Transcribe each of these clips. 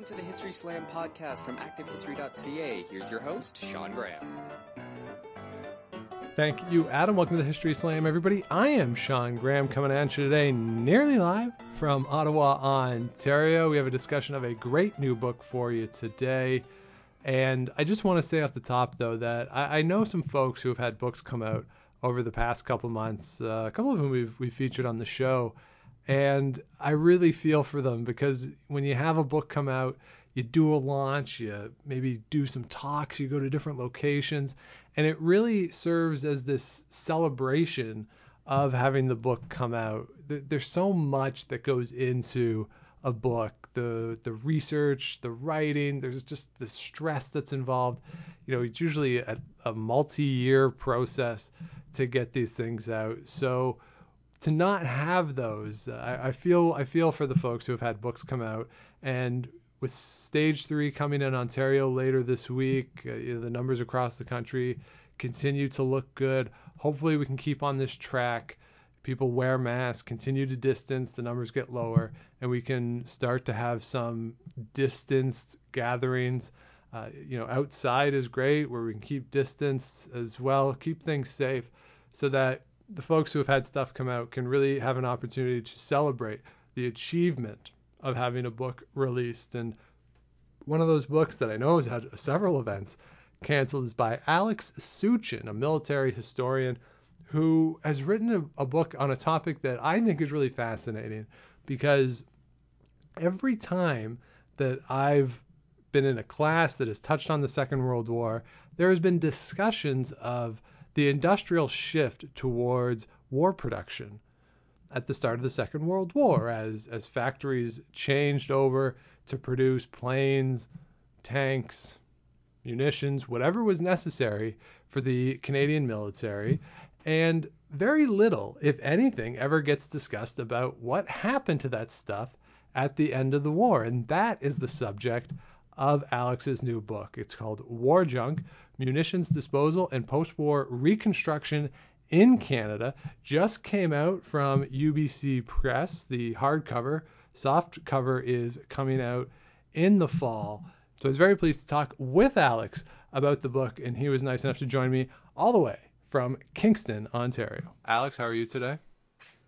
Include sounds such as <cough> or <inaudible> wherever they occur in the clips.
welcome to the History Slam podcast from ActiveHistory.ca. Here's your host, Sean Graham. Thank you, Adam. Welcome to the History Slam, everybody. I am Sean Graham coming at you today, nearly live from Ottawa, Ontario. We have a discussion of a great new book for you today. And I just want to say off the top, though, that I, I know some folks who have had books come out over the past couple months, uh, a couple of them we've, we've featured on the show. And I really feel for them because when you have a book come out, you do a launch, you maybe do some talks, you go to different locations, and it really serves as this celebration of having the book come out. There's so much that goes into a book. The the research the writing there's just the stress that's involved. You know it's usually a, a multi-year process to get these things out. So to not have those I, I feel i feel for the folks who have had books come out and with stage three coming in Ontario later this week, uh, you know, the numbers across the country continue to look good. Hopefully, we can keep on this track. People wear masks, continue to distance, the numbers get lower, and we can start to have some distanced gatherings. Uh, you know, outside is great where we can keep distance as well, keep things safe so that the folks who have had stuff come out can really have an opportunity to celebrate the achievement of having a book released. And one of those books that I know has had several events canceled is by Alex Souchen, a military historian who has written a, a book on a topic that I think is really fascinating because every time that I've been in a class that has touched on the Second World War, there has been discussions of the industrial shift towards war production at the start of the Second World War as, as factories changed over to produce planes, tanks, munitions, whatever was necessary for the Canadian military. And very little, if anything, ever gets discussed about what happened to that stuff at the end of the war. And that is the subject of Alex's new book. It's called War Junk Munitions Disposal and Post War Reconstruction in Canada just came out from UBC Press, the hardcover. Soft cover is coming out in the fall. So I was very pleased to talk with Alex about the book, and he was nice enough to join me all the way from Kingston, Ontario. Alex, how are you today?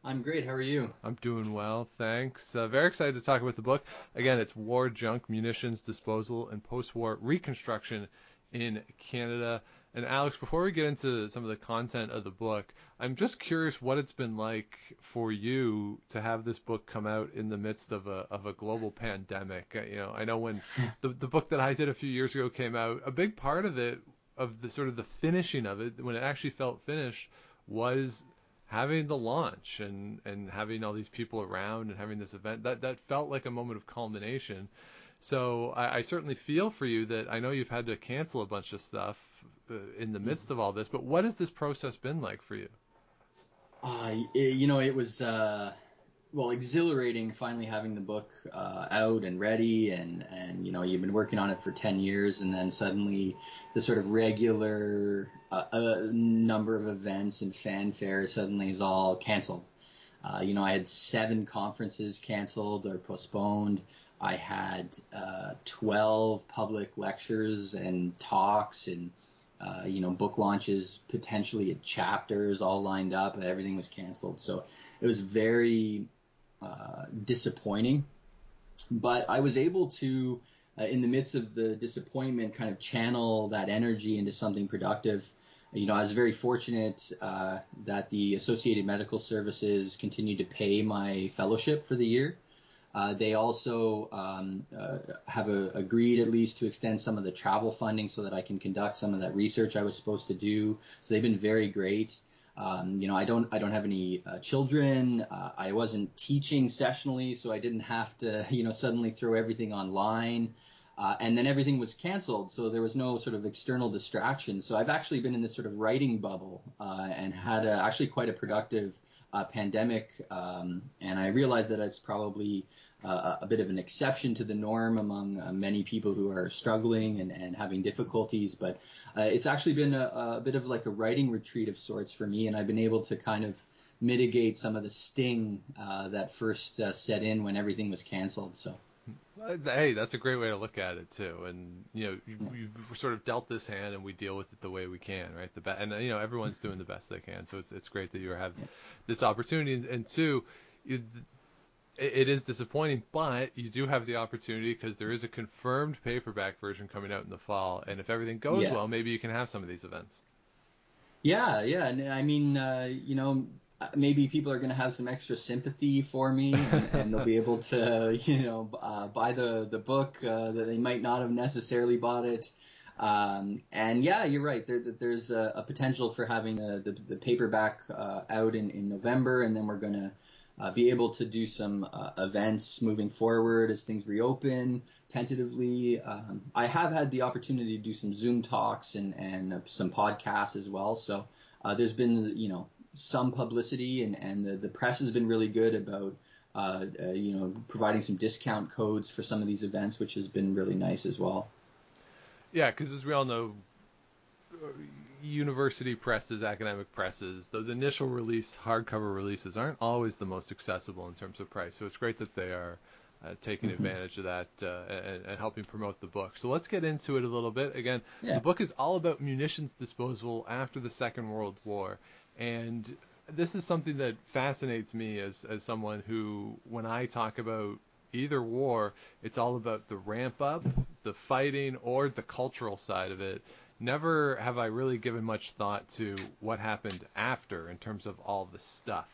I'm great. How are you? I'm doing well, thanks. Uh, very excited to talk about the book. Again, it's War Junk Munitions Disposal and Post War Reconstruction in Canada. And Alex, before we get into some of the content of the book, I'm just curious what it's been like for you to have this book come out in the midst of a of a global pandemic. Uh, you know, I know when <laughs> the the book that I did a few years ago came out, a big part of it, of the sort of the finishing of it, when it actually felt finished, was having the launch and and having all these people around and having this event. That that felt like a moment of culmination. So I, I certainly feel for you that I know you've had to cancel a bunch of stuff uh, in the midst of all this. But what has this process been like for you? Uh, it, you know, it was uh, well exhilarating finally having the book uh, out and ready, and and you know you've been working on it for ten years, and then suddenly the sort of regular uh, uh, number of events and fanfare suddenly is all canceled. Uh, you know, I had seven conferences canceled or postponed. I had uh, 12 public lectures and talks and uh, you know, book launches, potentially at chapters all lined up, and everything was canceled. So it was very uh, disappointing. But I was able to, uh, in the midst of the disappointment, kind of channel that energy into something productive. You know, I was very fortunate uh, that the Associated Medical Services continued to pay my fellowship for the year. Uh, they also um, uh, have a, agreed at least to extend some of the travel funding so that I can conduct some of that research I was supposed to do. So they've been very great. Um, you know, I don't I don't have any uh, children. Uh, I wasn't teaching sessionally, so I didn't have to <laughs> you know suddenly throw everything online. Uh, and then everything was canceled, so there was no sort of external distraction. So I've actually been in this sort of writing bubble uh, and had a, actually quite a productive uh, pandemic, um, and I realize that it's probably uh, a bit of an exception to the norm among uh, many people who are struggling and, and having difficulties. But uh, it's actually been a, a, bit of like a writing retreat of sorts for me, and I've been able to kind of mitigate some of the sting that first set in when everything was canceled. So. Uh, Hey, that's a great way to look at it too. And you know, you, you've sort of dealt this hand, and we deal with it the way we can, right? The be- and you know, everyone's doing the best they can. So it's it's great that you have this opportunity. And, and two, you, it, it is disappointing, but you do have the opportunity because there is a confirmed paperback version coming out in the fall. And if everything goes Yeah. well, maybe you can have some of these events. Yeah, yeah, and I mean, uh, you know, maybe people are going to have some extra sympathy for me, and, and they'll be able to, <laughs> you know, uh, buy the the book uh, that they might not have necessarily bought it. Um, and yeah, you're right. There, there's a, a potential for having a, the, the paperback uh, out in, in November, and then we're going to uh, be able to do some uh, events moving forward as things reopen tentatively. Um, I have had the opportunity to do some Zoom talks and, and uh, some podcasts as well. So there's been, you know, some publicity, and, and the, the press has been really good about, uh, uh, you know, providing some discount codes for some of these events, which has been really nice as well. Yeah, because as we all know, uh, university presses, academic presses, those initial release hardcover releases aren't always the most accessible in terms of price. So it's great that they are uh, taking Mhm. advantage of that uh, and, and helping promote the book. So let's get into it a little bit. Again, Yeah. the book is all about munitions disposal after the Second World War, and this is something that fascinates me as as someone who, when I talk about either war, it's all about the ramp up, the fighting, or the cultural side of it. Never have I really given much thought to what happened after in terms of all the stuff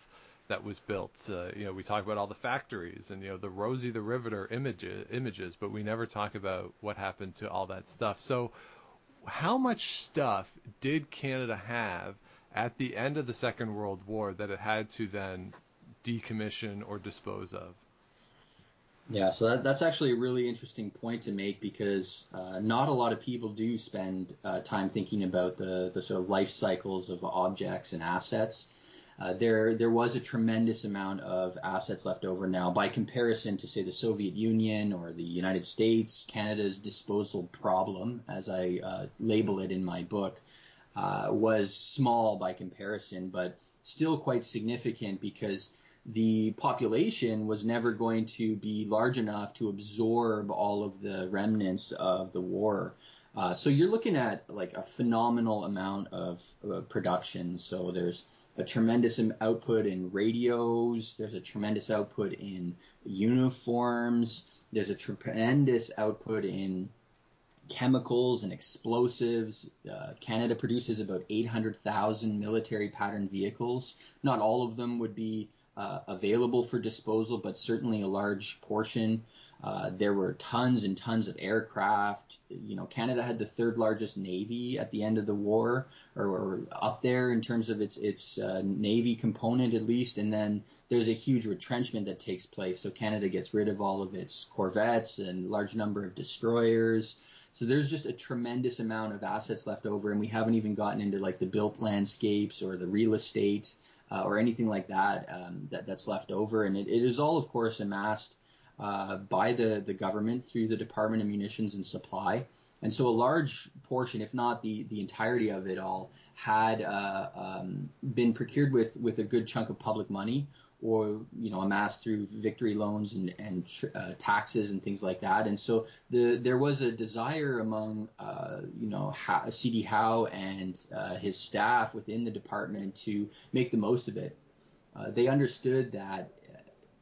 that was built. Uh, you know, we talk about all the factories and you know the Rosie the Riveter images, images, but we never talk about what happened to all that stuff. So, how much stuff did Canada have at the end of the Second World War that it had to then decommission or dispose of? Yeah, so that, that's actually a really interesting point to make because uh, not a lot of people do spend uh, time thinking about the, the sort of life cycles of objects and assets. Uh, there, there was a tremendous amount of assets left over now. By comparison to, say, the Soviet Union or the United States, Canada's disposal problem, as I uh, label it in my book, uh, was small by comparison, but still quite significant because the population was never going to be large enough to absorb all of the remnants of the war. Uh, so you're looking at like a phenomenal amount of uh, production. So there's a tremendous output in radios. There's a tremendous output in uniforms. There's a tremendous output in chemicals and explosives. Uh, Canada produces about 800,000 military pattern vehicles. Not all of them would be uh, available for disposal, but certainly a large portion. Uh, there were tons and tons of aircraft. You know, Canada had the third largest navy at the end of the war, or, or up there in terms of its its uh, navy component at least. And then there's a huge retrenchment that takes place. So Canada gets rid of all of its corvettes and large number of destroyers. So there's just a tremendous amount of assets left over, and we haven't even gotten into like the built landscapes or the real estate uh, or anything like that, um, that that's left over. And it, it is all, of course, amassed uh, by the the government through the Department of Munitions and Supply. And so a large portion, if not the, the entirety of it all, had uh, um, been procured with, with a good chunk of public money or you know amassed through victory loans and, and uh, taxes and things like that. And so the there was a desire among uh, you know ha- CD Howe and uh, his staff within the department to make the most of it. Uh, they understood that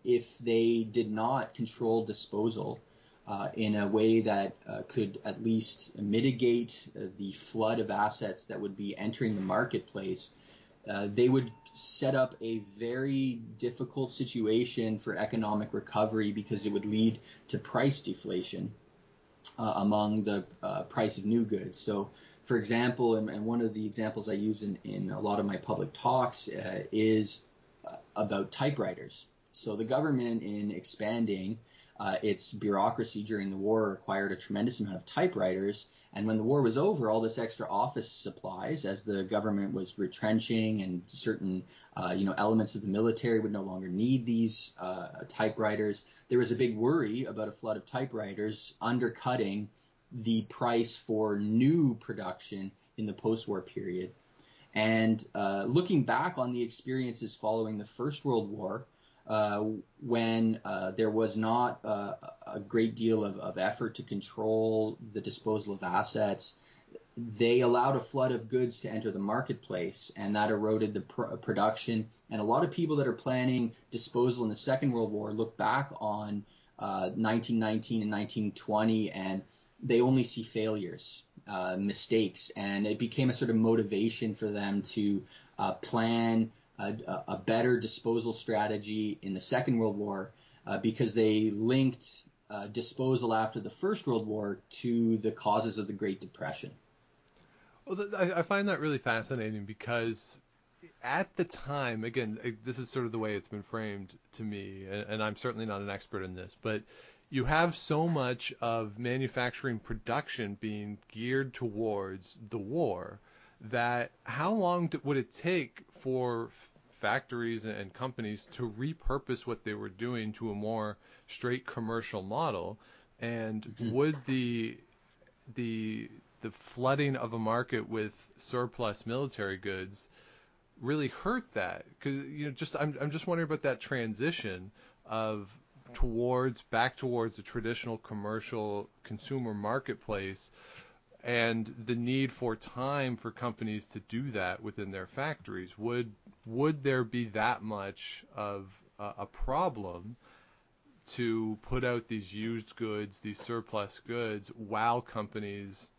if they did not control disposal uh, in a way that uh, could at least mitigate the flood of assets that would be entering the marketplace, uh, they would set up a very difficult situation for economic recovery because it would lead to price deflation uh, among the uh, price of new goods. So, for example, and, and, one of the examples I use in, in a lot of my public talks uh, is uh, about typewriters. So, the government, in expanding uh, its bureaucracy during the war, required a tremendous amount of typewriters. And when the war was over, all this extra office supplies, as the government was retrenching and certain, uh, you know, elements of the military would no longer need these uh, typewriters, there was a big worry about a flood of typewriters undercutting the price for new production in the post-war period. And uh, looking back on the experiences following the First World War, uh, when uh, there was not uh, a great deal of, of, effort to control the disposal of assets, they allowed a flood of goods to enter the marketplace, and that eroded the pr- production. And a lot of people that are planning disposal in the Second World War look back on 1919 uh, and 1920, and they only see failures, uh, mistakes, and it became a sort of motivation for them to uh, plan a, a, better disposal strategy in the Second World War uh, because they linked uh, disposal after the First World War to the causes of the Great Depression. Well, I, find that really fascinating because at the time, again, this is sort of the way it's been framed to me, and I'm certainly not an expert in this, but you have so much of manufacturing production being geared towards the war that how long would it take for factories and companies to repurpose what they were doing to a more straight commercial model and mm-hmm. would the the the flooding of a market with surplus military goods really hurt that because you know just I'm I'm just wondering about that transition of towards back towards the traditional commercial consumer marketplace and the need for time for companies to do that within their factories would would there be that much of a, problem to put out these used goods, these surplus goods, while companies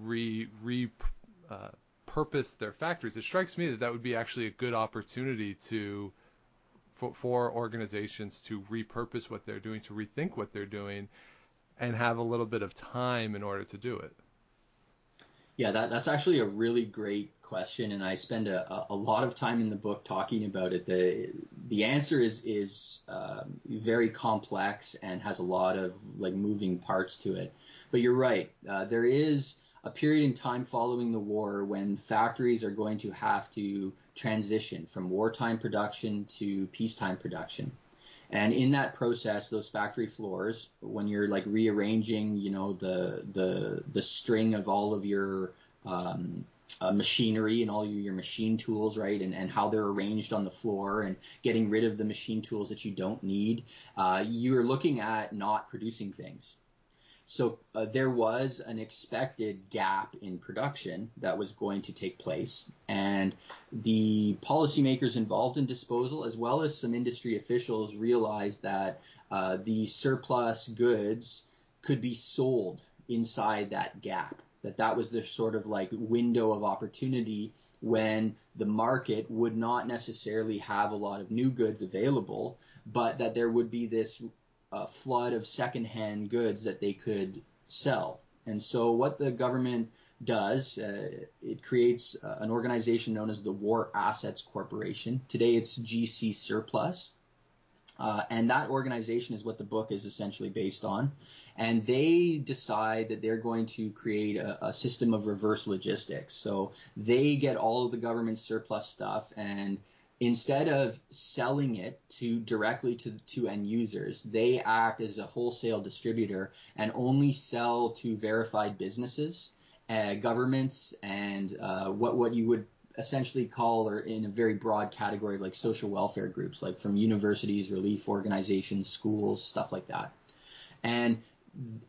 re re uh, purpose their factories? It strikes me that that would be actually a good opportunity to for, for organizations to repurpose what they're doing, to rethink what they're doing, and have a little bit of time in order to do it. Yeah, that, that's actually a really great question, and I spend a, a lot of time in the book talking about it. the The answer is is um, very complex and has a lot of like moving parts to it. But you're right. Uh, there is a period in time following the war when factories are going to have to transition from wartime production to peacetime production. And in that process, those factory floors, when you're like rearranging, you know, the the the string of all of your um, uh, machinery and all your, your machine tools, right, and, and how they're arranged on the floor, and getting rid of the machine tools that you don't need, uh, you're looking at not producing things. So uh, there was an expected gap in production that was going to take place, and the policymakers involved in disposal, as well as some industry officials, realized that uh, the surplus goods could be sold inside that gap. That that was the sort of like window of opportunity when the market would not necessarily have a lot of new goods available, but that there would be this a flood of secondhand goods that they could sell. And so what the government does, uh, it creates uh, an organization known as the War Assets Corporation. Today it's GC Surplus. Uh, and that organization is what the book is essentially based on. And they decide that they're going to create a, a system of reverse logistics. So they get all of the government surplus stuff and instead of selling it to directly to, to end users, they act as a wholesale distributor and only sell to verified businesses, uh, governments, and uh, what what you would essentially call or in a very broad category like social welfare groups, like from universities, relief organizations, schools, stuff like that. And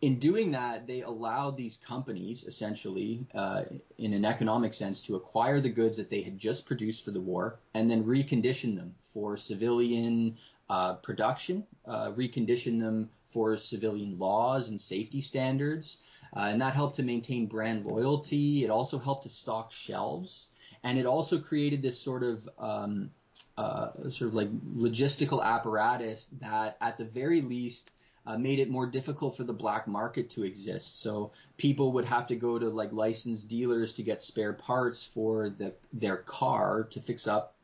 in doing that, they allowed these companies, essentially, uh, in an economic sense, to acquire the goods that they had just produced for the war and then recondition them for civilian uh, production, uh, recondition them for civilian laws and safety standards. Uh, and that helped to maintain brand loyalty. It also helped to stock shelves. And it also created this sort of um, uh, sort of like logistical apparatus that, at the very least, uh, made it more difficult for the black market to exist. So people would have to go to like licensed dealers to get spare parts for the their car to fix up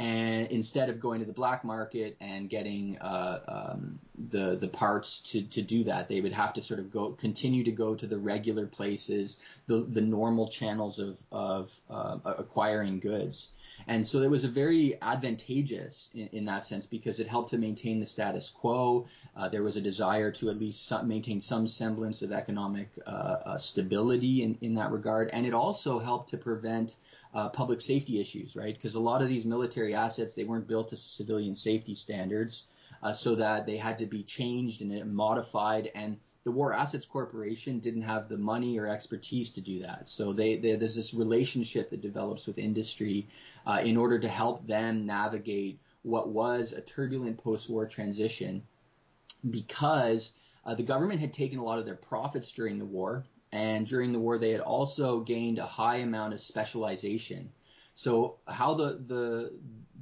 and instead of going to the black market and getting uh, um, the the parts to, to do that, they would have to sort of go continue to go to the regular places, the the normal channels of of uh, acquiring goods, and so it was a very advantageous in, in, that sense because it helped to maintain the status quo. Uh, there was a desire to at least some, maintain some semblance of economic uh, uh, stability in in that regard, and it also helped to prevent uh, public safety issues, right? Because a lot of these military assets they weren't built to civilian safety standards, uh, so that they had to be changed and modified. And the War Assets Corporation didn't have the money or expertise to do that. So they, they there's this relationship that develops with industry uh, in order to help them navigate what was a turbulent post-war transition because uh, the government had taken a lot of their profits during the war, and during the war they had also gained a high amount of specialization. So how the the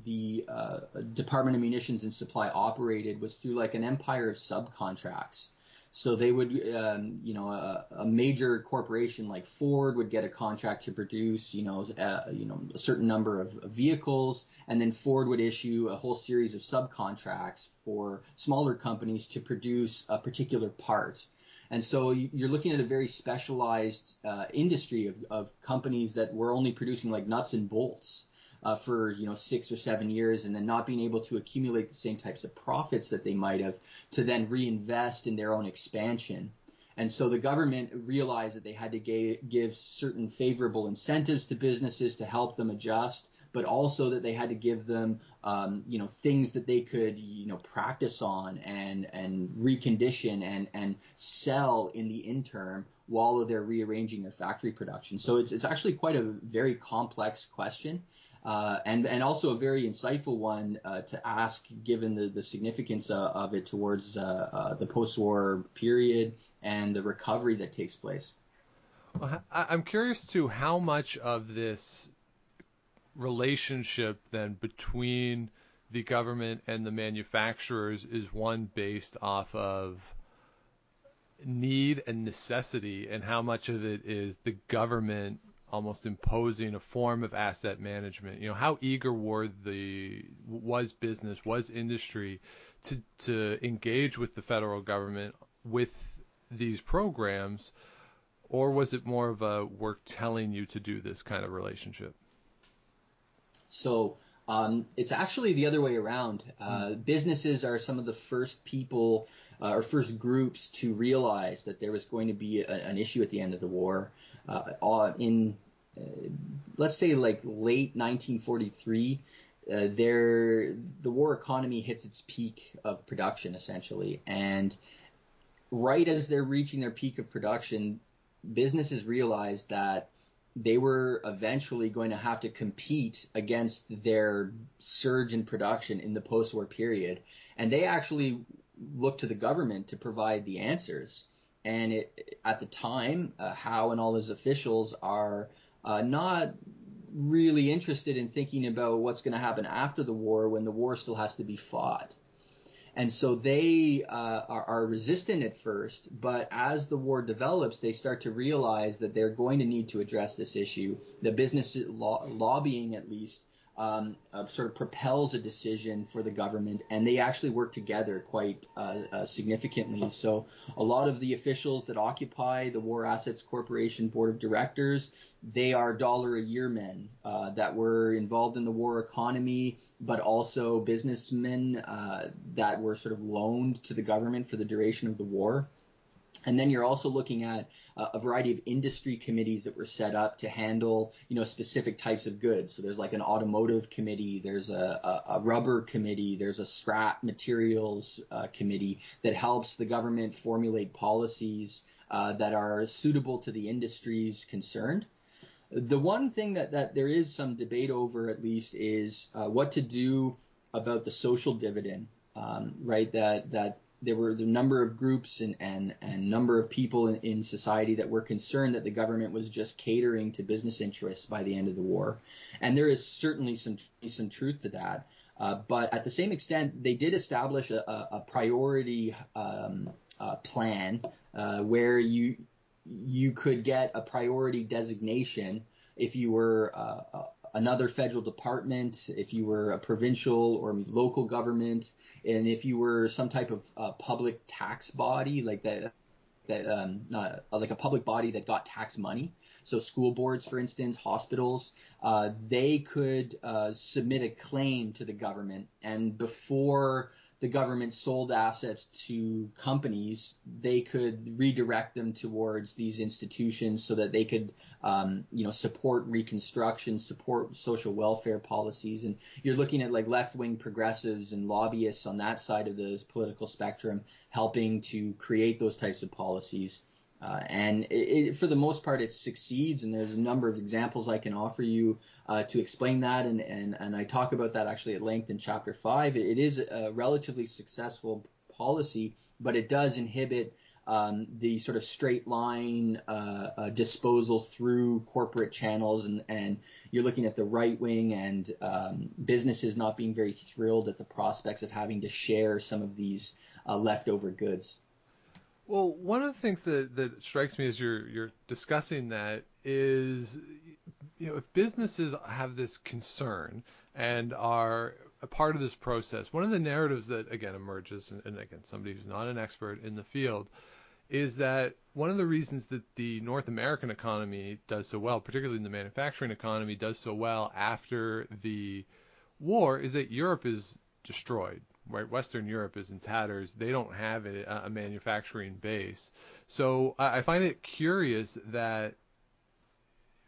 the uh, Department of Munitions and Supply operated was through like an empire of subcontracts. So they would, um, you know, a, a, major corporation like Ford would get a contract to produce, you know, a, uh, you know, a certain number of vehicles, and then Ford would issue a whole series of subcontracts for smaller companies to produce a particular part. And so you're looking at a very specialized uh, industry of, of companies that were only producing like nuts and bolts uh, for you know six or seven years and then not being able to accumulate the same types of profits that they might have to then reinvest in their own expansion. And so the government realized that they had to ga- give certain favorable incentives to businesses to help them adjust, but also that they had to give them, um, you know, things that they could, you know, practice on and and recondition and and sell in the interim while they're rearranging their factory production. So it's it's actually quite a very complex question. Uh, and and also a very insightful one uh, to ask, given the, the significance uh, of it towards uh, uh, the post-war period and the recovery that takes place. Well, I'm curious to how much of this relationship then between the government and the manufacturers is one based off of need and necessity, and how much of it is the government almost imposing a form of asset management. You know, how eager were the was business, was industry to to engage with the federal government with these programs, or was it more of a we're telling you to do this kind of relationship? So um, it's actually the other way around. Uh, mm. Businesses are some of the first people uh, or first groups to realize that there was going to be a, an issue at the end of the war. Uh, in uh, let's say like late 1943, uh, there the war economy hits its peak of production essentially, and right as they're reaching their peak of production, businesses realize that they were eventually going to have to compete against their surge in production in the post-war period, and they actually looked to the government to provide the answers. And it, at the time, uh, Howe and all his officials are uh, not really interested in thinking about what's going to happen after the war when the war still has to be fought. And so they uh, are, are, resistant at first, but as the war develops, they start to realize that they're going to need to address this issue. The business lo- lobbying, at least, um, uh, sort of propels a decision for the government, and they actually work together quite uh, uh, significantly. So, a lot of the officials that occupy the War Assets Corporation Board of Directors, they are dollar a year men uh, that were involved in the war economy, but also businessmen uh, that were sort of loaned to the government for the duration of the war. And then you're also looking at uh, a variety of industry committees that were set up to handle, you know, specific types of goods. So there's like an automotive committee, there's a, a, a rubber committee, there's a scrap materials uh, committee that helps the government formulate policies uh, that are suitable to the industries concerned. The one thing that, that there is some debate over, at least, is uh, what to do about the social dividend, um, right? That that there were the number of groups and, and, and number of people in, in, society that were concerned that the government was just catering to business interests by the end of the war. And there is certainly some, some truth to that. Uh, but at the same extent, they did establish a, a priority um, uh, plan uh, where you you could get a priority designation if you were uh, another federal department, if you were a provincial or local government, and if you were some type of uh, public tax body like that, that um, not, like a public body that got tax money. So school boards, for instance, hospitals, uh, they could uh, submit a claim to the government, and before the government sold assets to companies, they could redirect them towards these institutions so that they could, um, you know, support reconstruction, support social welfare policies. And you're looking at like left wing progressives and lobbyists on that side of the political spectrum helping to create those types of policies. Uh, and it, it, for the most part, it succeeds. And there's a number of examples I can offer you uh, to explain that. And, and, and I talk about that actually at length in chapter five. it, it is a relatively successful policy, but it does inhibit um, the sort of straight line uh, uh, disposal through corporate channels, and, and you're looking at the right wing and um, businesses not being very thrilled at the prospects of having to share some of these uh, leftover goods. Well, one of the things that, that strikes me as you're you're discussing that is, you know, if businesses have this concern and are a part of this process, one of the narratives that again emerges, and, and again somebody who's not an expert in the field, is that one of the reasons that the North American economy does so well, particularly the manufacturing economy, does so well after the war, is that Europe is destroyed right? Western Europe is in tatters. They don't have a, a manufacturing base. So I, I find it curious that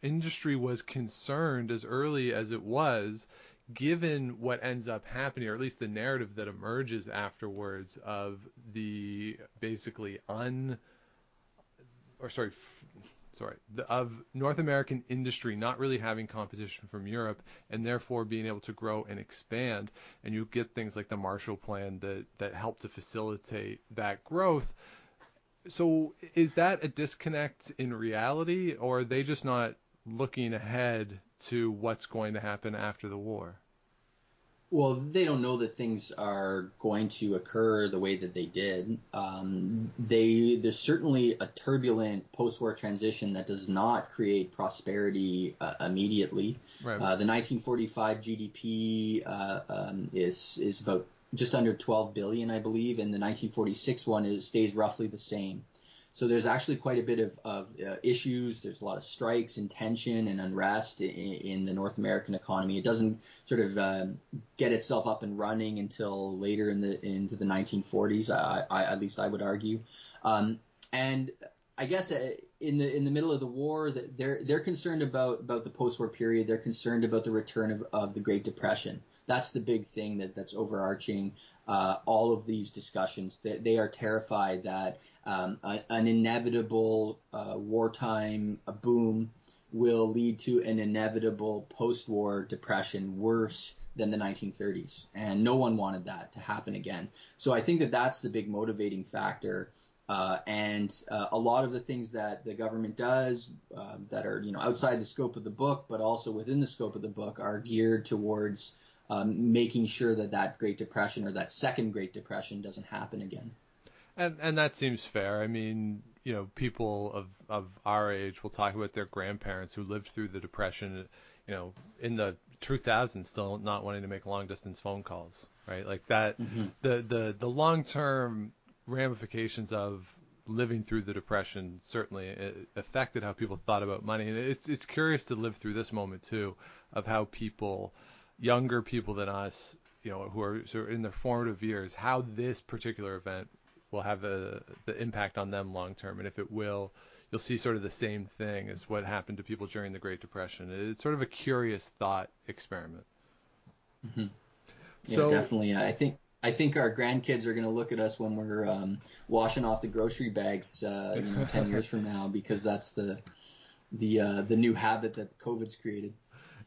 industry was concerned as early as it was, given what ends up happening, or at least the narrative that emerges afterwards of the basically un, or sorry, sorry, the, of North American industry not really having competition from Europe and therefore being able to grow and expand. And you get things like the Marshall Plan that, that help to facilitate that growth. So is that a disconnect in reality, or are they just not looking ahead to what's going to happen after the war? Well, they don't know that things are going to occur the way that they did. Um, they there's certainly a turbulent post-war transition that does not create prosperity uh, immediately. Right. Uh, the 1945 GDP uh, um, is is about just under 12 billion, I believe, and the 1946 one is stays roughly the same. So there's actually quite a bit of, of uh, issues. There's a lot of strikes and tension and unrest in, in the North American economy. It doesn't sort of uh, get itself up and running until later in the into the 1940s. I, I at least I would argue. Um, and I guess uh, in the in the middle of the war, they're they're concerned about about the post-war period. They're concerned about the return of, of the Great Depression. That's the big thing that that's overarching uh, all of these discussions. They, they are terrified that um, a, an inevitable uh, wartime boom will lead to an inevitable post-war depression worse than the 1930s, and no one wanted that to happen again. So I think that that's the big motivating factor. Uh, and uh, a lot of the things that the government does uh, that are you know outside the scope of the book, but also within the scope of the book, are geared towards um, making sure that that Great Depression or that second Great Depression doesn't happen again. And and that seems fair. I mean, you know, people of of our age will talk about their grandparents who lived through the depression, you know, in the 2000s still not wanting to make long distance phone calls, right? Like that mm-hmm. the the the long-term ramifications of living through the depression certainly affected how people thought about money and it's it's curious to live through this moment too of how people younger people than us you know who are sort of in their formative years how this particular event will have a, the impact on them long term, and if it will, you'll see sort of the same thing as what happened to people during the Great Depression. It's sort of a curious thought experiment. Mm-hmm. Yeah, so, definitely. I think I think our grandkids are going to look at us when we're um, washing off the grocery bags, uh, you know, ten years from now, because that's the the uh, the new habit that COVID's created.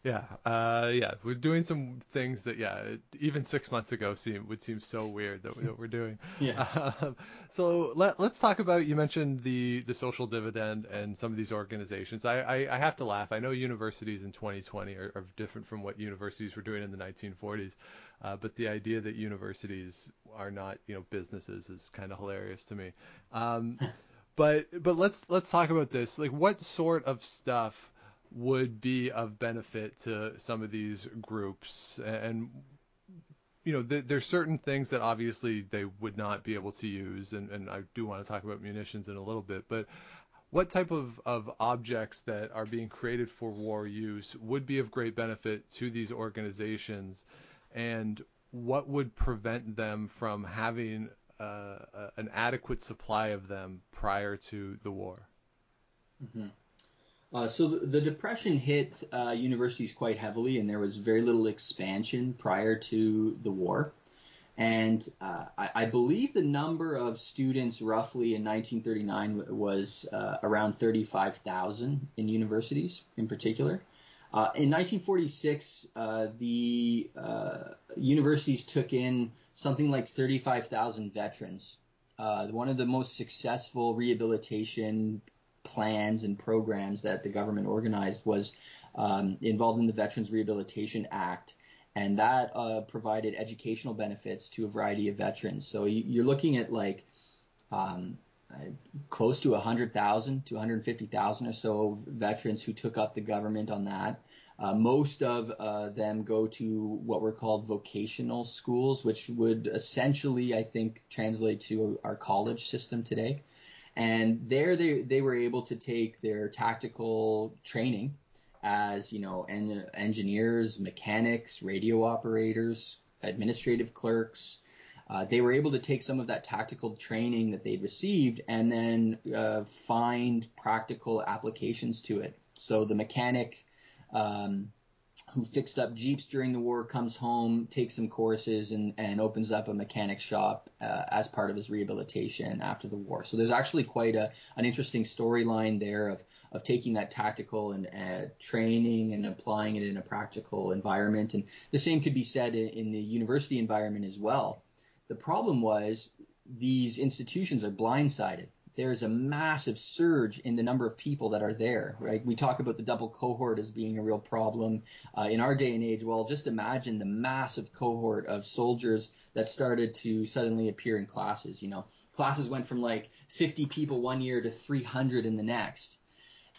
Yeah, uh, yeah, we're doing some things that, yeah, even six months ago seem would seem so weird that, that we're doing. <laughs> yeah. Um, so let, let's talk about. You mentioned the the social dividend and some of these organizations. I, I, I have to laugh. I know universities in 2020 are, are, different from what universities were doing in the 1940s, uh, but the idea that universities are not, you know, businesses is kind of hilarious to me. Um, <laughs> but but let's let's talk about this. Like, what sort of stuff? Would be of benefit to some of these groups and you know th- there's certain things that obviously they would not be able to use and, and i do want to talk about munitions in a little bit but what type of, of objects that are being created for war use would be of great benefit to these organizations and what would prevent them from having uh, an adequate supply of them prior to the war? Mm-hmm. Uh, so the, the, depression hit uh, universities quite heavily, and there was very little expansion prior to the war. And uh, I, I, believe the number of students roughly in 1939 was uh, around 35,000 in universities in particular. Uh, in 1946, uh, the universities took in something like 35,000 veterans. one of the most successful rehabilitation plans and programs that the government organized was um, involved in the Veterans Rehabilitation Act, and that uh, provided educational benefits to a variety of veterans. So you're looking at like um, close to 100,000 to 150,000 or so veterans who took up the government on that. Uh, most of uh, them go to what were called vocational schools, which would essentially, I think, translate to our college system today. And there they, they were able to take their tactical training as, you know, en- engineers, mechanics, radio operators, administrative clerks. Uh, they were able to take some of that tactical training that they'd received and then uh, find practical applications to it. So the mechanic um, who fixed up Jeeps during the war comes home, takes some courses, and, and opens up a mechanic shop uh, as part of his rehabilitation after the war. So there's actually quite a, an interesting storyline there of, of taking that tactical and uh, training and applying it in a practical environment. And the same could be said in, in the university environment as well. The problem was these institutions are blindsided there's a massive surge in the number of people that are there, right? We talk about the double cohort as being a real problem uh, in our day and age. Well, just imagine the massive cohort of soldiers that started to suddenly appear in classes. You know, classes went from like 50 people one year to 300 in the next.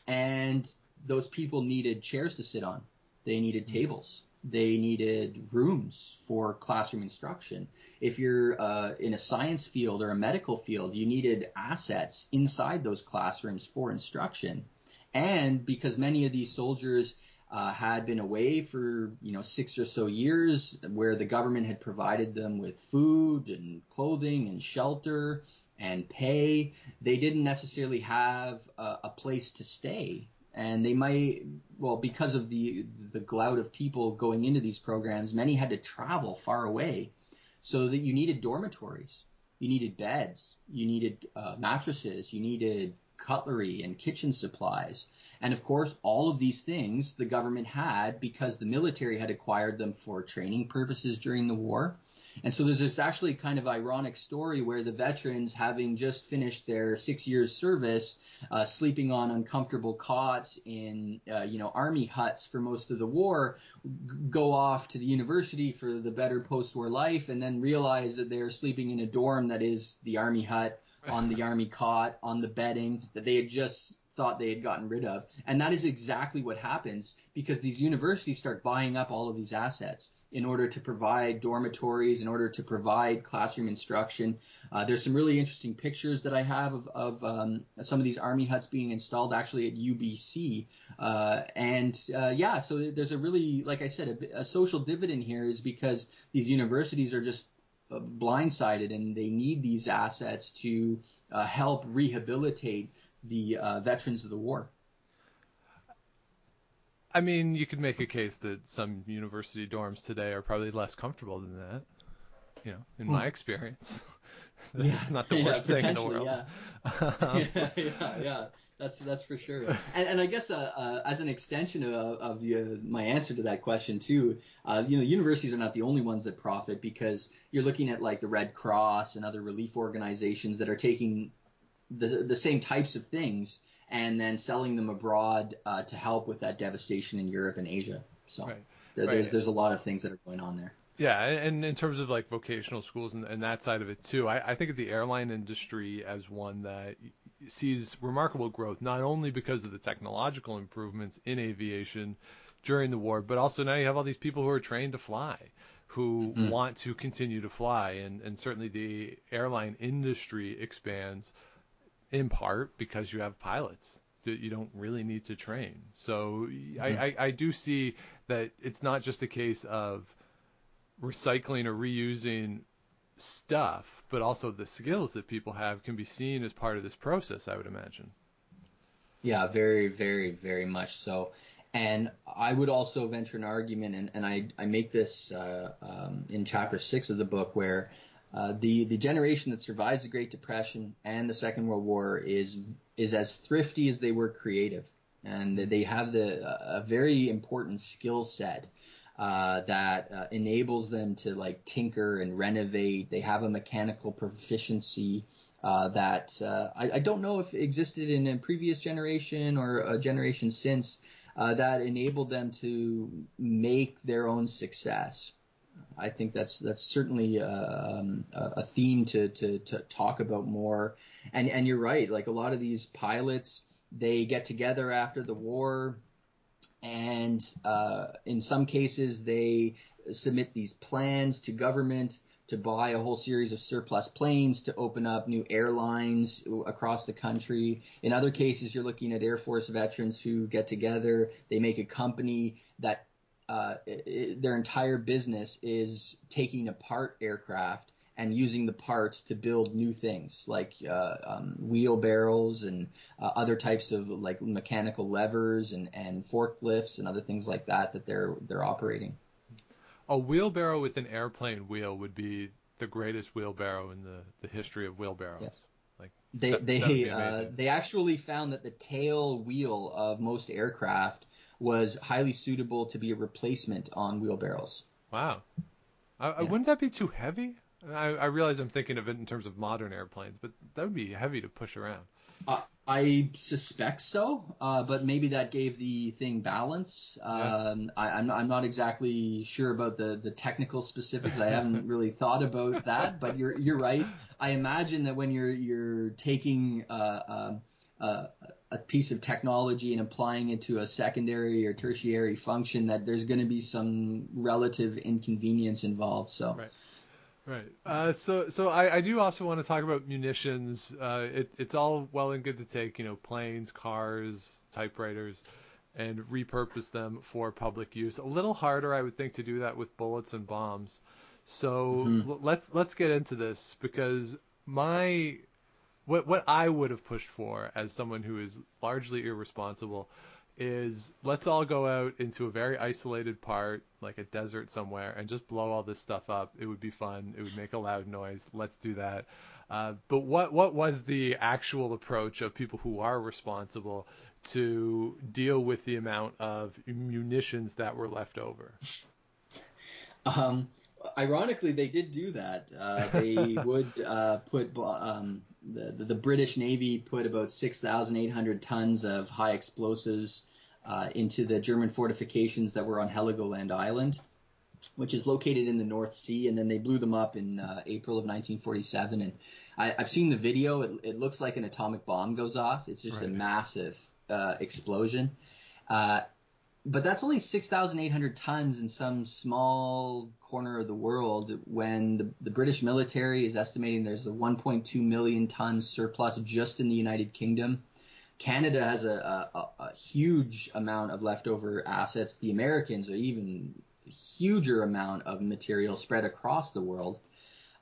And those people needed chairs to sit on. They needed tables they needed rooms for classroom instruction. If you're uh, in a science field or a medical field, you needed assets inside those classrooms for instruction. And because many of these soldiers uh, had been away for you know six or so years, where the government had provided them with food and clothing and shelter and pay, they didn't necessarily have a, a place to stay and they might well because of the the glut of people going into these programs many had to travel far away so that you needed dormitories. You needed beds. You needed uh, mattresses. You needed cutlery and kitchen supplies. And of course all of these things the government had because the military had acquired them for training purposes during the war and so there's this actually kind of ironic story where the veterans, having just finished their six years service, uh, sleeping on uncomfortable cots in, uh, you know, army huts for most of the war, go off to the university for the better post-war life, and then realize that they're sleeping in a dorm that is the army hut on the <laughs> army cot on the bedding that they had just thought they had gotten rid of. And that is exactly what happens because these universities start buying up all of these assets in order to provide dormitories, in order to provide classroom instruction. Uh, there's some really interesting pictures that I have of, of um, some of these army huts being installed actually at UBC. Uh, and uh, yeah, so there's a really, like I said, a, a social dividend here is because these universities are just uh, blindsided and they need these assets to uh, help rehabilitate the uh, veterans of the war. I mean, you could make a case that some university dorms today are probably less comfortable than that. You know, in my hmm. experience, <laughs> yeah, not the worst yeah, thing in the world. Yeah. <laughs> yeah, yeah, yeah. That's that's for sure. And, and I guess uh, uh, as an extension of, of my answer to that question too, uh, you know, universities are not the only ones that profit because you're looking at like the Red Cross and other relief organizations that are taking the the same types of things and then selling them abroad uh, to help with that devastation in Europe and Asia. So right. Right. there's there's a lot of things that are going on there. Yeah, and in terms of like vocational schools and, and that side of it too, I, I think of the airline industry as one that sees remarkable growth, not only because of the technological improvements in aviation during the war, but also now you have all these people who are trained to fly, who mm-hmm. want to continue to fly, and, and certainly the airline industry expands in part because you have pilots that you don't really need to train. So mm-hmm. I, I, I do see that it's not just a case of recycling or reusing stuff, but also the skills that people have can be seen as part of this process, I would imagine. Yeah, very, very, very much so. And I would also venture an argument, and, and I, I make this uh, um, in chapter six of the book, where uh, the the generation that survives the Great Depression and the Second World War is is as thrifty as they were creative, and they have the a very important skill set uh, that uh, enables them to like tinker and renovate. They have a mechanical proficiency uh, that I, I, don't know if existed in a previous generation or a generation since that enabled them to make their own success. I think that's that's certainly um, a theme to, to, to talk about more. And and you're right. Like a lot of these pilots, they get together after the war, and uh, in some cases they submit these plans to government to buy a whole series of surplus planes to open up new airlines across the country. In other cases, you're looking at Air Force veterans who get together, they make a company that uh, it, their entire business is taking apart aircraft and using the parts to build new things like uh, um, wheelbarrows and uh, other types of like mechanical levers and, and forklifts and other things like that that they're they're operating. A wheelbarrow with an airplane wheel would be the greatest wheelbarrow in the, the history of wheelbarrows. Yes. Like they that, they uh, they actually found that the tail wheel of most aircraft was highly suitable to be a replacement on wheelbarrows. Wow. yeah. Wouldn't that be too heavy? I, I, realize I'm thinking of it in terms of modern airplanes, but that would be heavy to push around. Uh, I suspect so, uh, but maybe that gave the thing balance. Um, I, am I'm, I'm not exactly sure about the, the technical specifics. I haven't <laughs> really thought about that, but you're you're right. I imagine that when you're you're taking uh, um, uh, a piece of technology and applying it to a secondary or tertiary function, that there's going to be some relative inconvenience involved. So. Right. Right. Uh, so, so I, I, do also want to talk about munitions. Uh, it, it's all well and good to take, you know, planes, cars, typewriters, and repurpose them for public use. A little harder, I would think, to do that with bullets and bombs. So mm-hmm. l- let's let's get into this because my what what I would have pushed for as someone who is largely irresponsible is let's all go out into a very isolated part, like a desert somewhere, and just blow all this stuff up. It would be fun. It would make a loud noise. Let's do that. Uh, but what what was the actual approach of people who are responsible to deal with the amount of munitions that were left over? Um, ironically, they did do that. Uh, they <laughs> would uh, put um, the, the, the British Navy put about 6,800 tons of high explosives uh, into the German fortifications that were on Heligoland Island, which is located in the North Sea, and then they blew them up in uh, April of 1947. And I, have seen the video; it, it, looks like an atomic bomb goes off. It's just right. a massive uh, explosion. Uh, but that's only 6,800 tons in some small corner of the world when the, the, British military is estimating there's a 1.2 million tons surplus just in the United Kingdom. Canada has a, a, a huge amount of leftover assets. The Americans are even huger amount of material spread across the world.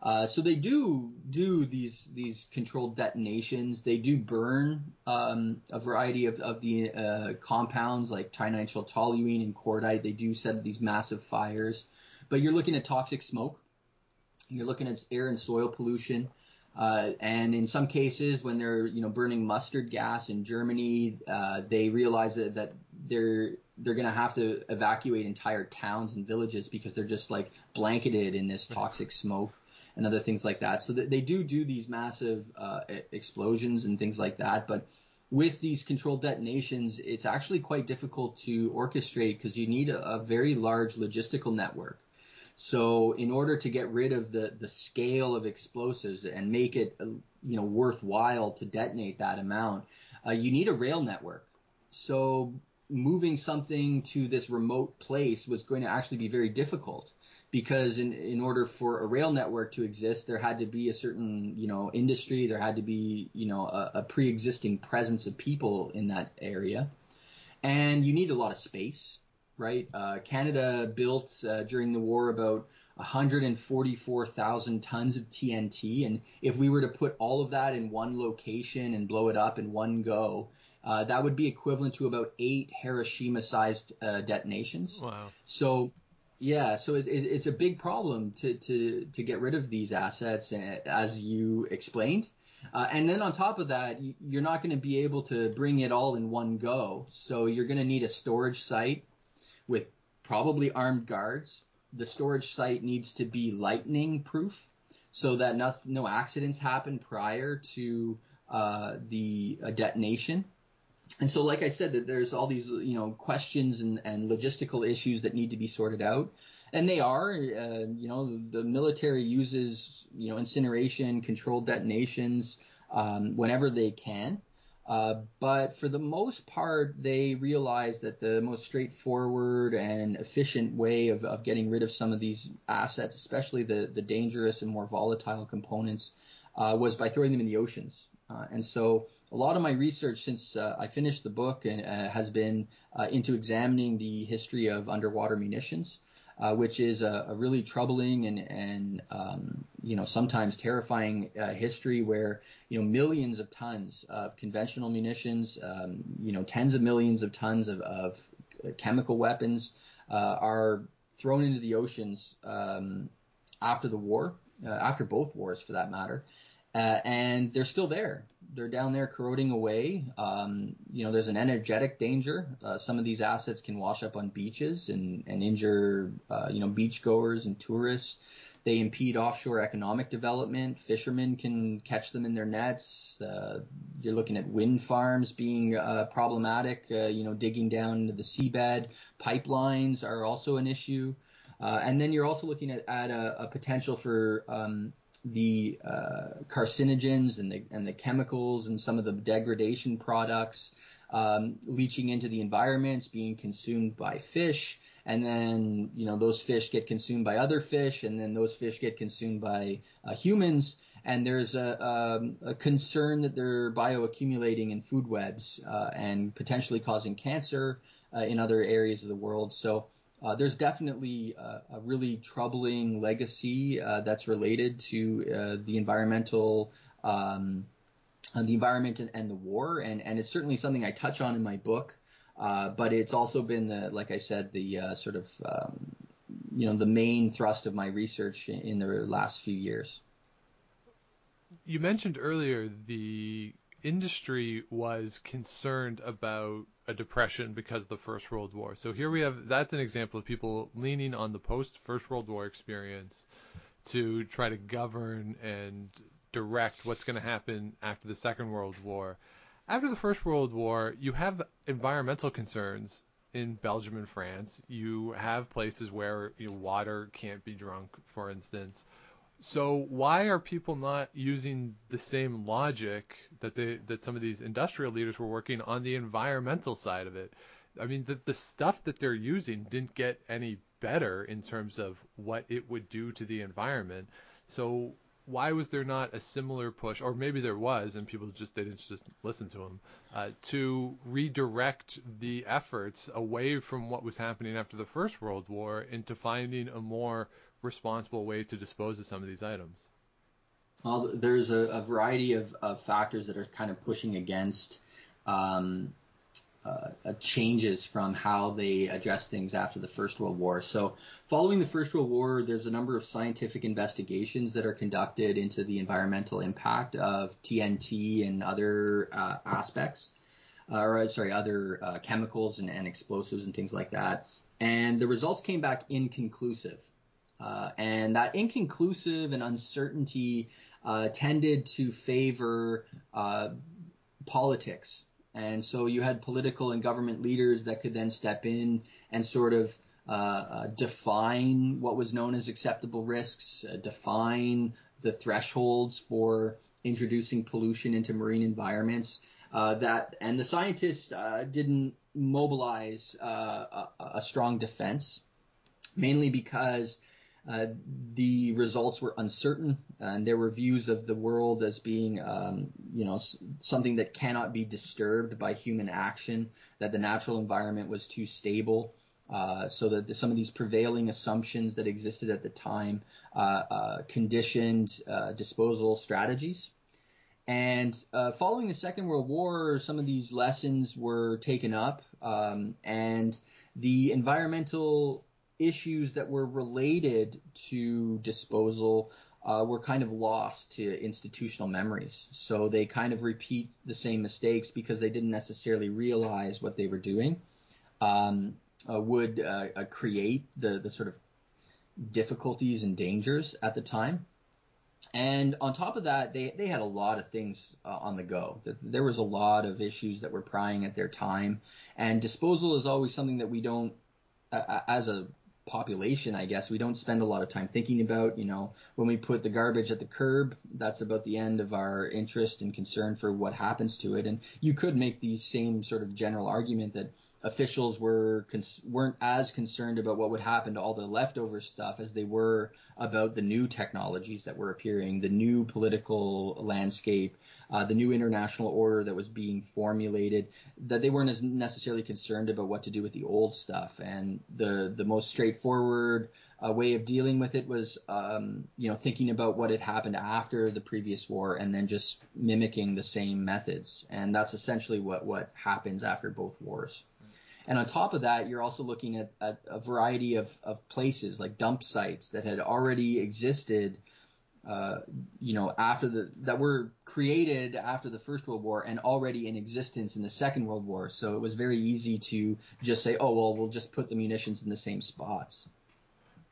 Uh, so they do do these these controlled detonations. They do burn um, a variety of, of the uh, compounds like trinitrile and cordite. They do set these massive fires, but you're looking at toxic smoke. You're looking at air and soil pollution. Uh, and in some cases, when they're you know burning mustard gas in Germany, uh, they realize that, that they're they're going to have to evacuate entire towns and villages because they're just like blanketed in this toxic smoke and other things like that. So they do do these massive uh, explosions and things like that. But with these controlled detonations, it's actually quite difficult to orchestrate because you need a, a, very large logistical network. So in order to get rid of the, the scale of explosives and make it uh, you know worthwhile to detonate that amount, uh, you need a rail network. So moving something to this remote place was going to actually be very difficult because in in order for a rail network to exist, there had to be a certain you know industry, there had to be you know a, a pre-existing presence of people in that area, and you need a lot of space, right? Uh, Canada built uh, during the war about 144,000 tons of TNT. And if we were to put all of that in one location and blow it up in one go, uh, that would be equivalent to about eight Hiroshima-sized uh, detonations. Wow. So, yeah, so it, it, it's a big problem to, to, to get rid of these assets, uh, as you explained. Uh, and then on top of that, you're not going to be able to bring it all in one go. So you're going to need a storage site with probably armed guards. The storage site needs to be lightning proof so that no, no accidents happen prior to uh, the uh, detonation. And so, like I said, that there's all these you know questions and, and logistical issues that need to be sorted out, and they are. Uh, you know, the military uses you know incineration, controlled detonations um, whenever they can. Uh, but for the most part, they realize that the most straightforward and efficient way of, of getting rid of some of these assets, especially the, the dangerous and more volatile components, uh, was by throwing them in the oceans. Uh, and so a lot of my research since uh, I finished the book and, uh, has been uh, into examining the history of underwater munitions, uh, which is a, a, really troubling and, and um, you know sometimes terrifying uh, history where you know millions of tons of conventional munitions, um, you know tens of millions of tons of, of chemical weapons are thrown into the oceans um, after the war, after both wars for that matter. Uh, and they're still there. They're down there corroding away. Um, you know, there's an energetic danger. Uh, some of these assets can wash up on beaches and, and injure, uh, you know, beachgoers and tourists. They impede offshore economic development. Fishermen can catch them in their nets. Uh, you're looking at wind farms being uh, problematic. Uh, you know, digging down into the seabed. Pipelines are also an issue. and then you're also looking at, at a, a potential for um, the uh, carcinogens and the and the chemicals and some of the degradation products um, leaching into the environments, being consumed by fish, and then you know those fish get consumed by other fish, and then those fish get consumed by uh, humans. And there's a, um, a, concern that they're bioaccumulating in food webs uh, and potentially causing cancer uh, in other areas of the world. So uh, there's definitely a, a, really troubling legacy uh, that's related to uh, the environmental, um, uh, the environment and, and, the war, and, and it's certainly something I touch on in my book. Uh, but it's also been the, like I said, the uh, sort of, um, you know, the main thrust of my research in, in the last few years. You mentioned earlier the industry was concerned about a depression because of the First World War. So here we have that's an example of people leaning on the post First World War experience to try to govern and direct what's going to happen after the Second World War. After the First World War, you have environmental concerns in Belgium and France. You have places where you know, water can't be drunk, for instance. So why are people not using the same logic that they that some of these industrial leaders were working on the environmental side of it? I mean, the the stuff that they're using didn't get any better in terms of what it would do to the environment. So why was there not a similar push, or maybe there was, and people just they didn't just listen to them, uh, to redirect the efforts away from what was happening after the First World War into finding a more responsible way to dispose of some of these items? Well, there's a, a variety of, of, factors that are kind of pushing against um, uh, changes from how they address things after the First World War. So, following the First World War, there's a number of scientific investigations that are conducted into the environmental impact of TNT and other uh, aspects, uh, or sorry, other uh, chemicals and, and explosives and things like that. And the results came back inconclusive. Uh, and that inconclusive and uncertainty uh, tended to favor uh, politics. And so you had political and government leaders that could then step in and sort of uh, uh, define what was known as acceptable risks, uh, define the thresholds for introducing pollution into marine environments. that and the scientists didn't mobilize a, a strong defense, mainly because uh, the results were uncertain, and there were views of the world as being, um, you know, something that cannot be disturbed by human action. That the natural environment was too stable, Uh, so that the, some of these prevailing assumptions that existed at the time uh, uh, conditioned uh, disposal strategies. And following the Second World War, some of these lessons were taken up, um, and the environmental issues that were related to disposal uh, were kind of lost to institutional memories. So they kind of repeat the same mistakes because they didn't necessarily realize what they were doing um, uh, would uh, uh create the, the sort of difficulties and dangers at the time. And on top of that, they, they had a lot of things uh, on the go. There was a lot of issues that were prying at their time. And disposal is always something that we don't, uh, as a population, I guess, we don't spend a lot of time thinking about. You know, when we put the garbage at the curb, that's about the end of our interest and concern for what happens to it. And you could make the same sort of general argument that officials were cons- weren't as concerned about what would happen to all the leftover stuff as they were about the new technologies that were appearing, the new political landscape, uh, the new international order that was being formulated. That they weren't as necessarily concerned about what to do with the old stuff. And the the most straightforward uh, way of dealing with it was, um, you know, thinking about what had happened after the previous war and then just mimicking the same methods. And that's essentially what what happens after both wars. And on top of that, you're also looking at, at a variety of, of places like dump sites that had already existed, uh, you know, after the that were created after the First World War and already in existence in the Second World War. So it was very easy to just say, oh well, we'll just put the munitions in the same spots.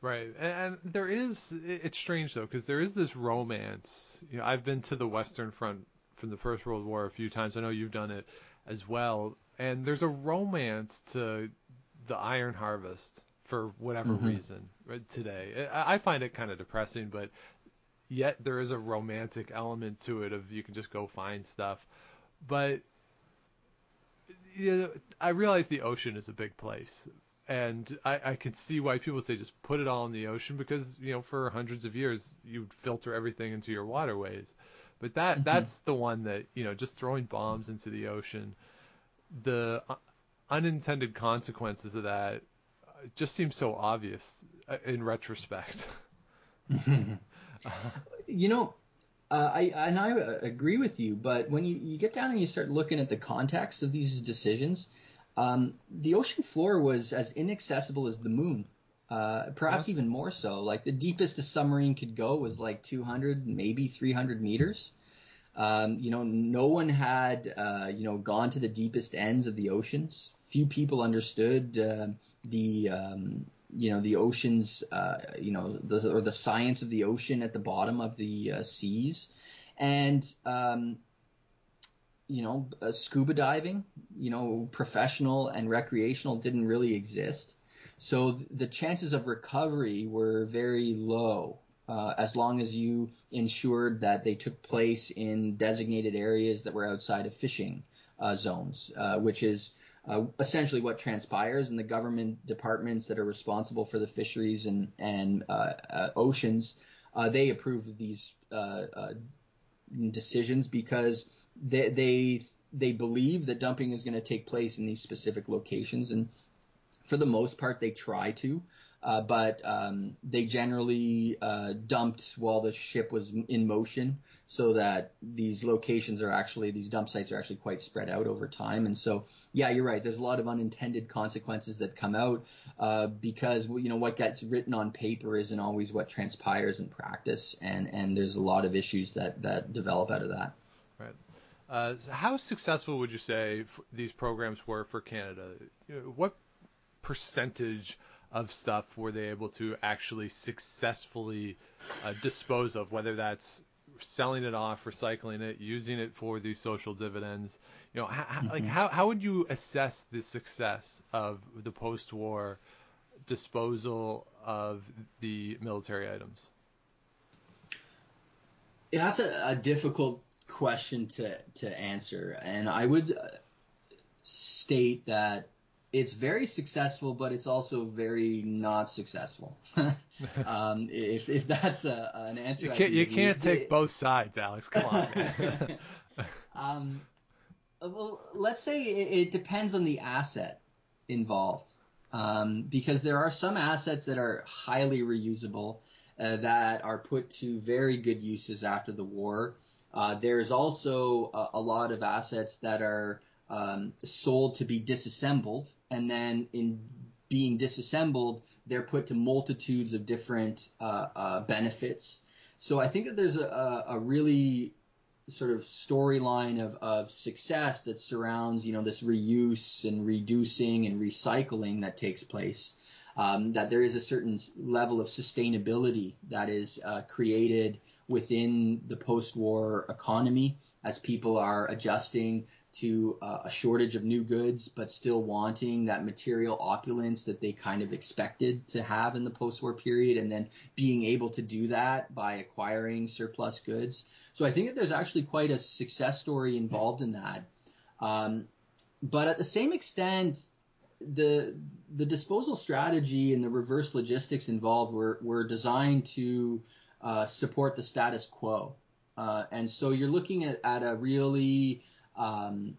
Right, and, and there is it's strange though because there is this romance. You know, I've been to the Western Front from the First World War a few times. I know you've done it as well and there's a romance to the Iron Harvest for whatever mm-hmm. reason right, today. I, I find it kind of depressing, but yet there is a romantic element to it of you can just go find stuff. But you know, I realize the ocean is a big place, and I, I can see why people say just put it all in the ocean because you know for hundreds of years you'd filter everything into your waterways. But that mm-hmm. that's the one that you know just throwing bombs into the ocean the unintended consequences of that just seem so obvious uh, in retrospect. <laughs> you know, uh, I and I agree with you, but when you, you get down and you start looking at the context of these decisions, um, the ocean floor was as inaccessible as the moon. Uh, perhaps yeah. even more so. Like the deepest a submarine could go was like 200, maybe 300 meters. Um, you know, no one had, uh, you know, gone to the deepest ends of the oceans. Few people understood uh, the, um, you know, the oceans, uh, you know, the, or the science of the ocean at the bottom of the uh, seas, and um, you know, uh, scuba diving, you know, professional and recreational didn't really exist. So the chances of recovery were very low uh, as long as you ensured that they took place in designated areas that were outside of fishing uh, zones, uh, which is uh, essentially what transpires. And the government departments that are responsible for the fisheries and, and uh, uh, oceans, they approve these decisions because they, they they believe that dumping is going to take place in these specific locations, and for the most part, they try to uh, but um, they generally uh, dumped while the ship was in motion, so that these locations are actually these dump sites are actually quite spread out over time. And so, yeah, you're right. There's a lot of unintended consequences that come out uh, because you know what gets written on paper isn't always what transpires in practice, and and there's a lot of issues that that develop out of that. Right. Uh, how successful would you say these programs were for Canada? What percentage of stuff were they able to actually successfully uh, dispose of, whether that's selling it off, recycling it, using it for these social dividends. You know, mm-hmm. like how how would you assess the success of the post-war disposal of the military items? Yeah, that's a, a difficult question to to answer, and I would uh, state that it's very successful, but it's also very not successful. <laughs> um, if, if that's a, an answer, you can't, you can't take it, both sides, Alex. Come on. <laughs> <laughs> um, well, let's say it, it, depends on the asset involved. um, because there are some assets that are highly reusable uh, that are put to very good uses after the war. Uh, there's also a, a, lot of assets that are um, sold to be disassembled, and then in being disassembled, they're put to multitudes of different uh, uh benefits. So I think that there's a, a really sort of storyline of, of success that surrounds you know this reuse and reducing and recycling that takes place. Um, that there is a certain level of sustainability that is uh, created within the post-war economy as people are adjusting to uh, a shortage of new goods, but still wanting that material opulence that they kind of expected to have in the post-war period, and then being able to do that by acquiring surplus goods. So I think that there's actually quite a success story involved in that. Um, but at the same extent, the the disposal strategy and the reverse logistics involved were were designed to uh, support the status quo. Uh, and so you're looking at, at a really um,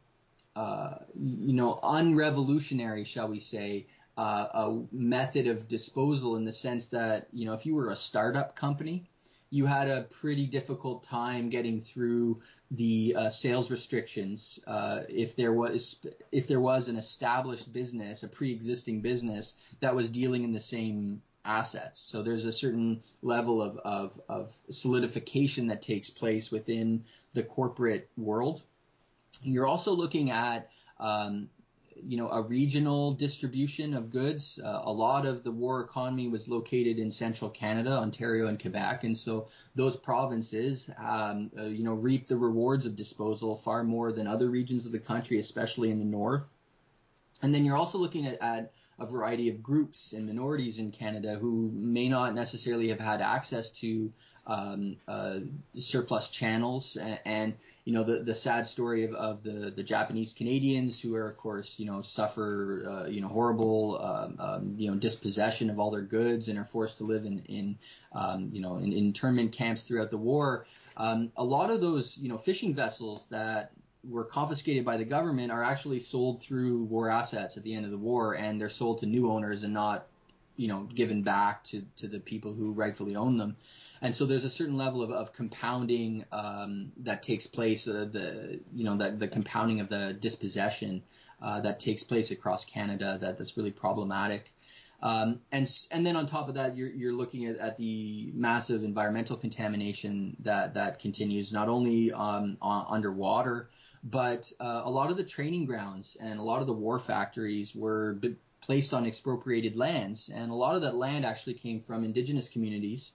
uh, you know, unrevolutionary, shall we say, uh, a method of disposal in the sense that, you know, if you were a startup company, you had a pretty difficult time getting through the uh, sales restrictions uh, if there was if there was an established business, a pre-existing business that was dealing in the same assets. So there's a certain level of, of, of solidification that takes place within the corporate world you're also looking at um, you know, a regional distribution of goods. Uh, a lot of the war economy was located in central Canada, Ontario, and Quebec, and so those provinces, um, uh, you know, reap the rewards of disposal far more than other regions of the country, especially in the north. And then you're also looking at, at a variety of groups and minorities in Canada who may not necessarily have had access to um, uh, surplus channels, and, and, you know the the sad story of, of the the Japanese Canadians who are of course you know suffer uh, you know horrible um, um, you know dispossession of all their goods and are forced to live in in um, you know in, internment camps throughout the war. Um, a lot of those you know fishing vessels that were confiscated by the government are actually sold through war assets at the end of the war, and they're sold to new owners and not you know given back to to the people who rightfully own them. And so there's a certain level of, of compounding um, that takes place, uh, the you know the, the compounding of the dispossession uh, that takes place across Canada that, that's really problematic. Um, and and then on top of that, you're you're looking at, at the massive environmental contamination that that continues not only um, on, underwater, but uh, a lot of the training grounds and a lot of the war factories were b- placed on expropriated lands, and a lot of that land actually came from indigenous communities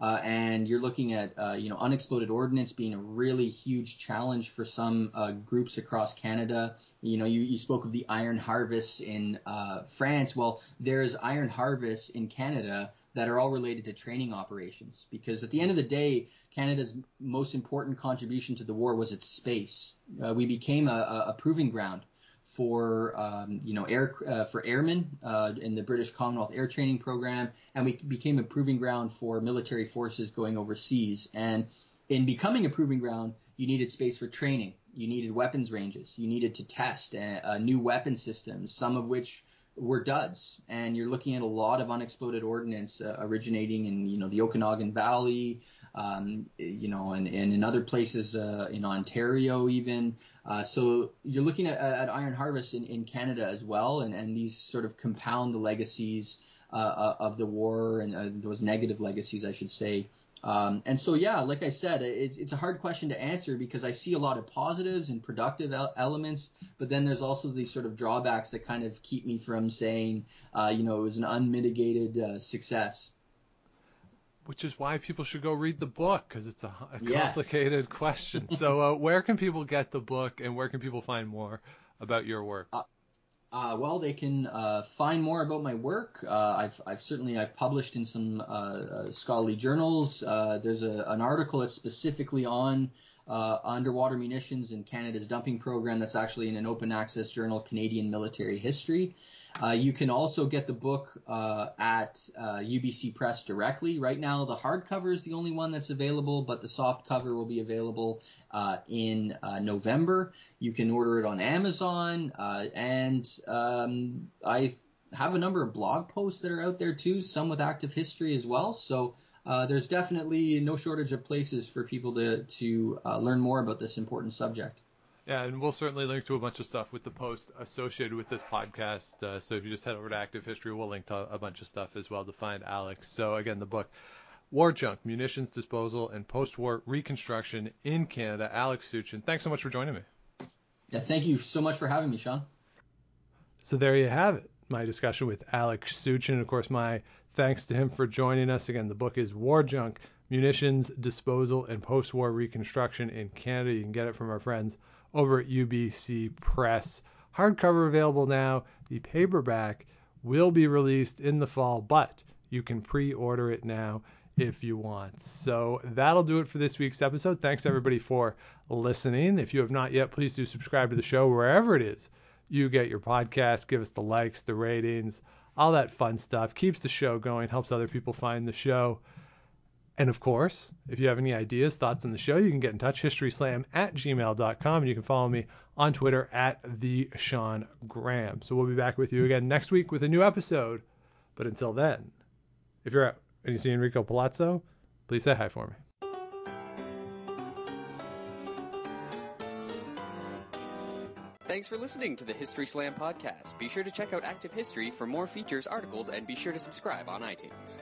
uh, and you're looking at uh, you know unexploded ordnance being a really huge challenge for some uh, groups across Canada. You know, you, you spoke of the iron harvest in uh, France. Well, there's iron harvest in Canada that are all related to training operations because at the end of the day, Canada's most important contribution to the war was its space. Uh, we became a, a proving ground for um, you know air uh, for airmen uh, in the British Commonwealth Air Training Program, and we became a proving ground for military forces going overseas. And in becoming a proving ground, you needed space for training. You needed weapons ranges. You needed to test uh, uh new weapon systems, some of which were duds. And you're looking at a lot of unexploded ordnance uh, originating in you know the Okanagan Valley, um, you know, and, and in other places uh, in Ontario even. Uh, so you're looking at, at iron harvest in, in Canada as well, and, and these sort of compound the legacies uh, uh of the war and uh, those negative legacies, I should say. Um, and so, yeah, like I said, it's, it's a hard question to answer because I see a lot of positives and productive elements, but then there's also these sort of drawbacks that kind of keep me from saying, uh, you know, it was an unmitigated uh, success which is why people should go read the book because it's a, a complicated yes. question. So, uh, where can people get the book, and where can people find more about your work? Uh, uh, well, they can uh, find more about my work. Uh, I've, I've, certainly I've published in some uh, scholarly journals. there's a, an article that's specifically on underwater munitions in Canada's dumping program. That's actually in an open access journal, Canadian Military History. Uh, you can also get the book uh, at uh, UBC Press directly. Right now, the hardcover is the only one that's available, but the soft cover will be available uh, in uh, November. You can order it on Amazon, uh, and um, I have a number of blog posts that are out there too, some with active history as well. So there's definitely no shortage of places for people to to learn more about this important subject. Yeah, and we'll certainly link to a bunch of stuff with the post associated with this podcast. Uh, so if you just head over to Active History, we'll link to a bunch of stuff as well to find Alex. So again, the book War Junk, Munitions Disposal and Post-War Reconstruction in Canada. Alex Souchen, thanks so much for joining me. Yeah, thank you so much for having me, Sean. So there you have it, my discussion with Alex Souchen. Of course, my thanks to him for joining us. Again, the book is War Junk, Munitions Disposal and Post-War Reconstruction in Canada. You can get it from our friends over at UBC Press. Hardcover available now. The paperback will be released in the fall, but you can pre-order it now if you want. So that'll do it for this week's episode. Thanks everybody for listening. If you have not yet, please do subscribe to the show wherever it is you get your podcast. Give us the likes, the ratings, all that fun stuff. Keeps the show going, helps other people find the show. And of course, if you have any ideas, thoughts on the show, you can get in touch, historyslam at gmail.com. And you can follow me on Twitter at the Sean Graham. So we'll be back with you again next week with a new episode. But until then, if you're out and you see Enrico Palazzo, please say hi for me. Thanks for listening to the History Slam podcast. Be sure to check out Active History for more features, articles, and be sure to subscribe on iTunes.